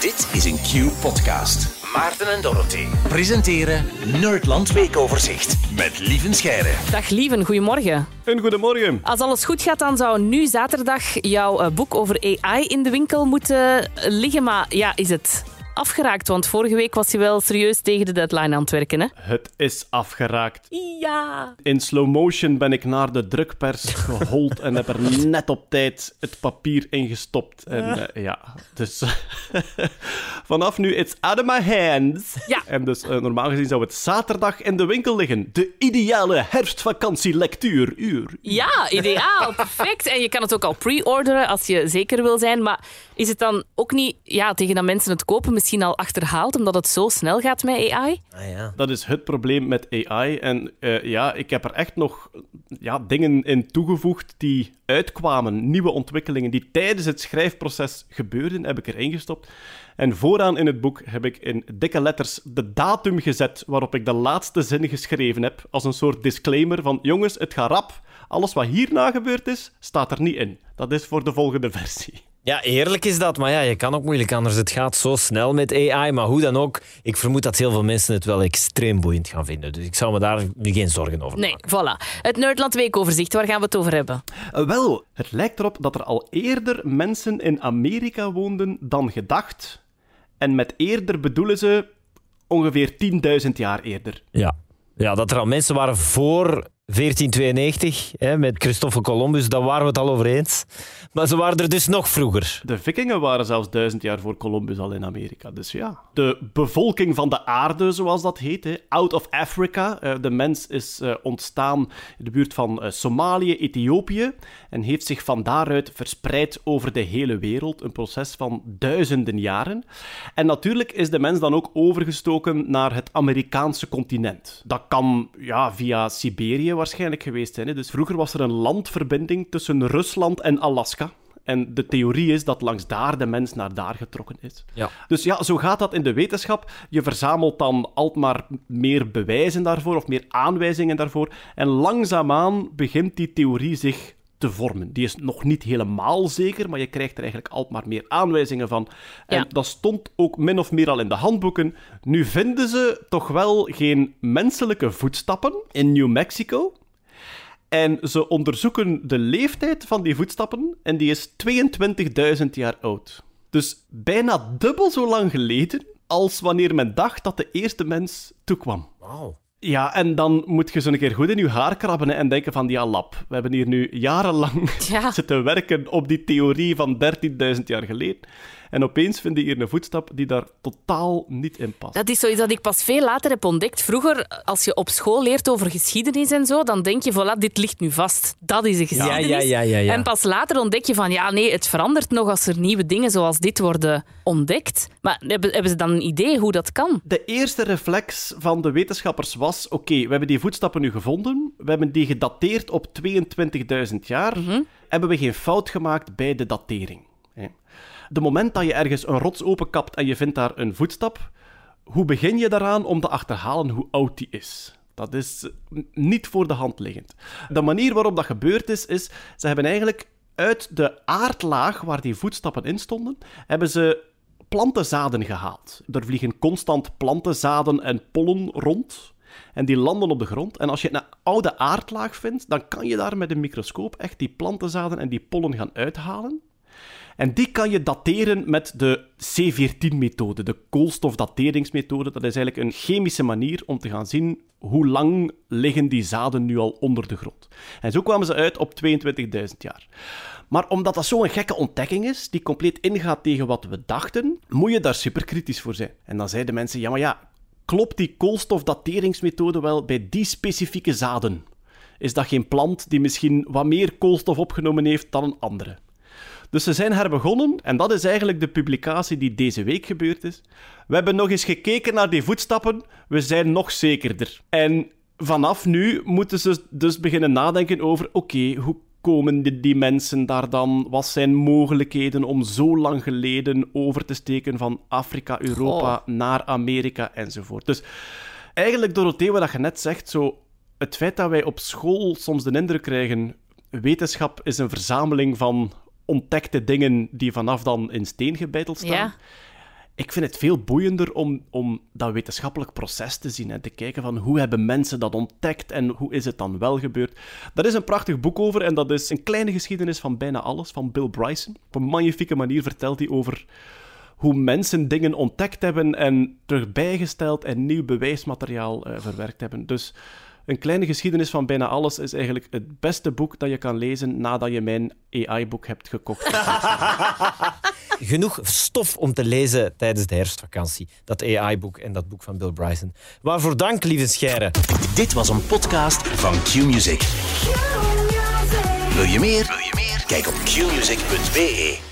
Dit is een Q-podcast. Maarten en Dorothy presenteren Nerdland Weekoverzicht met Lieven Scheire. Dag Lieven, goedemorgen. Een goedemorgen. Als alles goed gaat, dan zou nu zaterdag jouw eh, boek over AI in de winkel moeten liggen. Maar ja, is het afgeraakt? Want vorige week was je wel serieus tegen de deadline aan het werken, hè? Het is afgeraakt. Ja. In slow motion ben ik naar de drukpers gehold en heb er net op tijd het papier in gestopt. En eh, ja, dus vanaf nu, it's out of my hands. Ja. En dus eh, normaal gezien zou het zaterdag in de winkel liggen. De ideale herfstvakantielectuur uur. Ja, ideaal. Perfect. En je kan het ook al pre-orderen als je zeker wil zijn. Maar is het dan ook niet, ja, tegen dat mensen het kopen, misschien al achterhaald, omdat het zo snel gaat met AI? Ah ja. Dat is het probleem met AI. En eh, ja, ik heb er echt nog ja, dingen in toegevoegd die uitkwamen. Nieuwe ontwikkelingen die tijdens het schrijfproces gebeurden, heb ik erin gestopt. En vooraan in het boek heb ik in dikke letters de datum gezet waarop ik de laatste zin geschreven heb. Als een soort disclaimer van: jongens, het gaat rap. Alles wat hierna gebeurd is, staat er niet in. Dat is voor de volgende versie. Ja, eerlijk is dat. Maar ja, je kan ook moeilijk anders. Het gaat zo snel met AI. Maar hoe dan ook, ik vermoed dat heel veel mensen het wel extreem boeiend gaan vinden. Dus ik zou me daar nu geen zorgen over Nee, maken. voilà. Het Nerdland Weekoverzicht, waar gaan we het over hebben? Eh, wel, het lijkt erop dat er al eerder mensen in Amerika woonden dan gedacht. En met eerder bedoelen ze ongeveer 10.000 jaar eerder. Ja. ja, dat er al mensen waren voor 1492 hè, met Christoffel Columbus, daar waren we het al over eens. Maar ze waren er dus nog vroeger. De vikingen waren zelfs duizend jaar voor Columbus al in Amerika. Dus ja. De bevolking van de aarde, zoals dat heet, hè, out of Africa. Eh, de mens is eh, ontstaan in de buurt van eh, Somalië, Ethiopië. En heeft zich van daaruit verspreid over de hele wereld. Een proces van duizenden jaren. En natuurlijk is de mens dan ook overgestoken naar het Amerikaanse continent. Dat kan ja, via Siberië waarschijnlijk geweest zijn. Hè. Dus vroeger was er een landverbinding tussen Rusland en Alaska. En de theorie is dat langs daar de mens naar daar getrokken is. Ja. Dus ja, zo gaat dat in de wetenschap. Je verzamelt dan alsmaar meer bewijzen daarvoor of meer aanwijzingen daarvoor. En langzaamaan begint die theorie zich te vormen. Die is nog niet helemaal zeker, maar je krijgt er eigenlijk alsmaar meer aanwijzingen van. En Ja. dat stond ook min of meer al in de handboeken. Nu vinden ze toch wel geen menselijke voetstappen in New Mexico. En ze onderzoeken de leeftijd van die voetstappen en die is 22.000 jaar oud. Dus bijna dubbel zo lang geleden als wanneer men dacht dat de eerste mens toekwam. Wauw. Ja, en dan moet je zo een keer goed in je haar krabben en denken van, ja, lap. We hebben hier nu jarenlang Ja. zitten werken op die theorie van 13.000 jaar geleden. En opeens vind je hier een voetstap die daar totaal niet in past. Dat is zoiets dat ik pas veel later heb ontdekt. Vroeger, als je op school leert over geschiedenis en zo, dan denk je, voilà, dit ligt nu vast. Dat is een geschiedenis. ja, ja, ja, ja. En pas later ontdek je van, ja, nee, het verandert nog als er nieuwe dingen zoals dit worden ontdekt. Maar hebben, hebben ze dan een idee hoe dat kan? De eerste reflex van de wetenschappers was: oké, we hebben die voetstappen nu gevonden, we hebben die gedateerd op 22.000 jaar, hebben we geen fout gemaakt bij de datering. De moment dat je ergens een rots openkapt en je vindt daar een voetstap, hoe begin je daaraan om te achterhalen hoe oud die is? Dat is eh, niet voor de hand liggend. De manier waarop dat gebeurd is, is ze hebben eigenlijk uit de aardlaag waar die voetstappen in stonden, hebben ze plantenzaden gehaald. Er vliegen constant plantenzaden en pollen rond. En die landen op de grond. En als je een oude aardlaag vindt, dan kan je daar met een microscoop echt die plantenzaden en die pollen gaan uithalen. En die kan je dateren met de C14-methode, de koolstofdateringsmethode. Dat is eigenlijk een chemische manier om te gaan zien hoe lang liggen die zaden nu al onder de grond. En zo kwamen ze uit op 22.000 jaar. Maar omdat dat zo'n gekke ontdekking is, die compleet ingaat tegen wat we dachten, moet je daar super kritisch voor zijn. En dan zeiden mensen, ja maar ja, klopt die koolstofdateringsmethode wel bij die specifieke zaden? Is dat geen plant die misschien wat meer koolstof opgenomen heeft dan een andere? Dus ze zijn herbegonnen, en dat is eigenlijk de publicatie die deze week gebeurd is. We hebben nog eens gekeken naar die voetstappen, we zijn nog zekerder. En vanaf nu moeten ze dus beginnen nadenken over: oké, hoe komen die, die mensen daar dan? Wat zijn mogelijkheden om zo lang geleden over te steken van Afrika, Europa naar Amerika enzovoort? Dus eigenlijk, Dorothee, wat je net zegt, zo, het feit dat wij op school soms de indruk krijgen: wetenschap is een verzameling van ontdekte dingen die vanaf dan in steen gebeiteld staan. Ja. ik vind het veel boeiender om, om dat wetenschappelijk proces te zien en te kijken van hoe hebben mensen dat ontdekt en hoe is het dan wel gebeurd. Daar is een prachtig boek over en dat is een kleine geschiedenis van bijna alles van Bill Bryson. Op een magnifieke manier vertelt hij over hoe mensen dingen ontdekt hebben en terug bijgesteld en nieuw bewijsmateriaal uh, verwerkt hebben. Dus een kleine geschiedenis van bijna alles is eigenlijk het beste boek dat je kan lezen nadat je mijn AI-boek hebt gekocht. Genoeg stof om te lezen tijdens de herfstvakantie. Dat AI-boek en dat boek van Bill Bryson. Waarvoor dank, lieve Scheire. Dit was een podcast van Q-Music. Wil je meer? Wil je meer? Kijk op qmusic.be.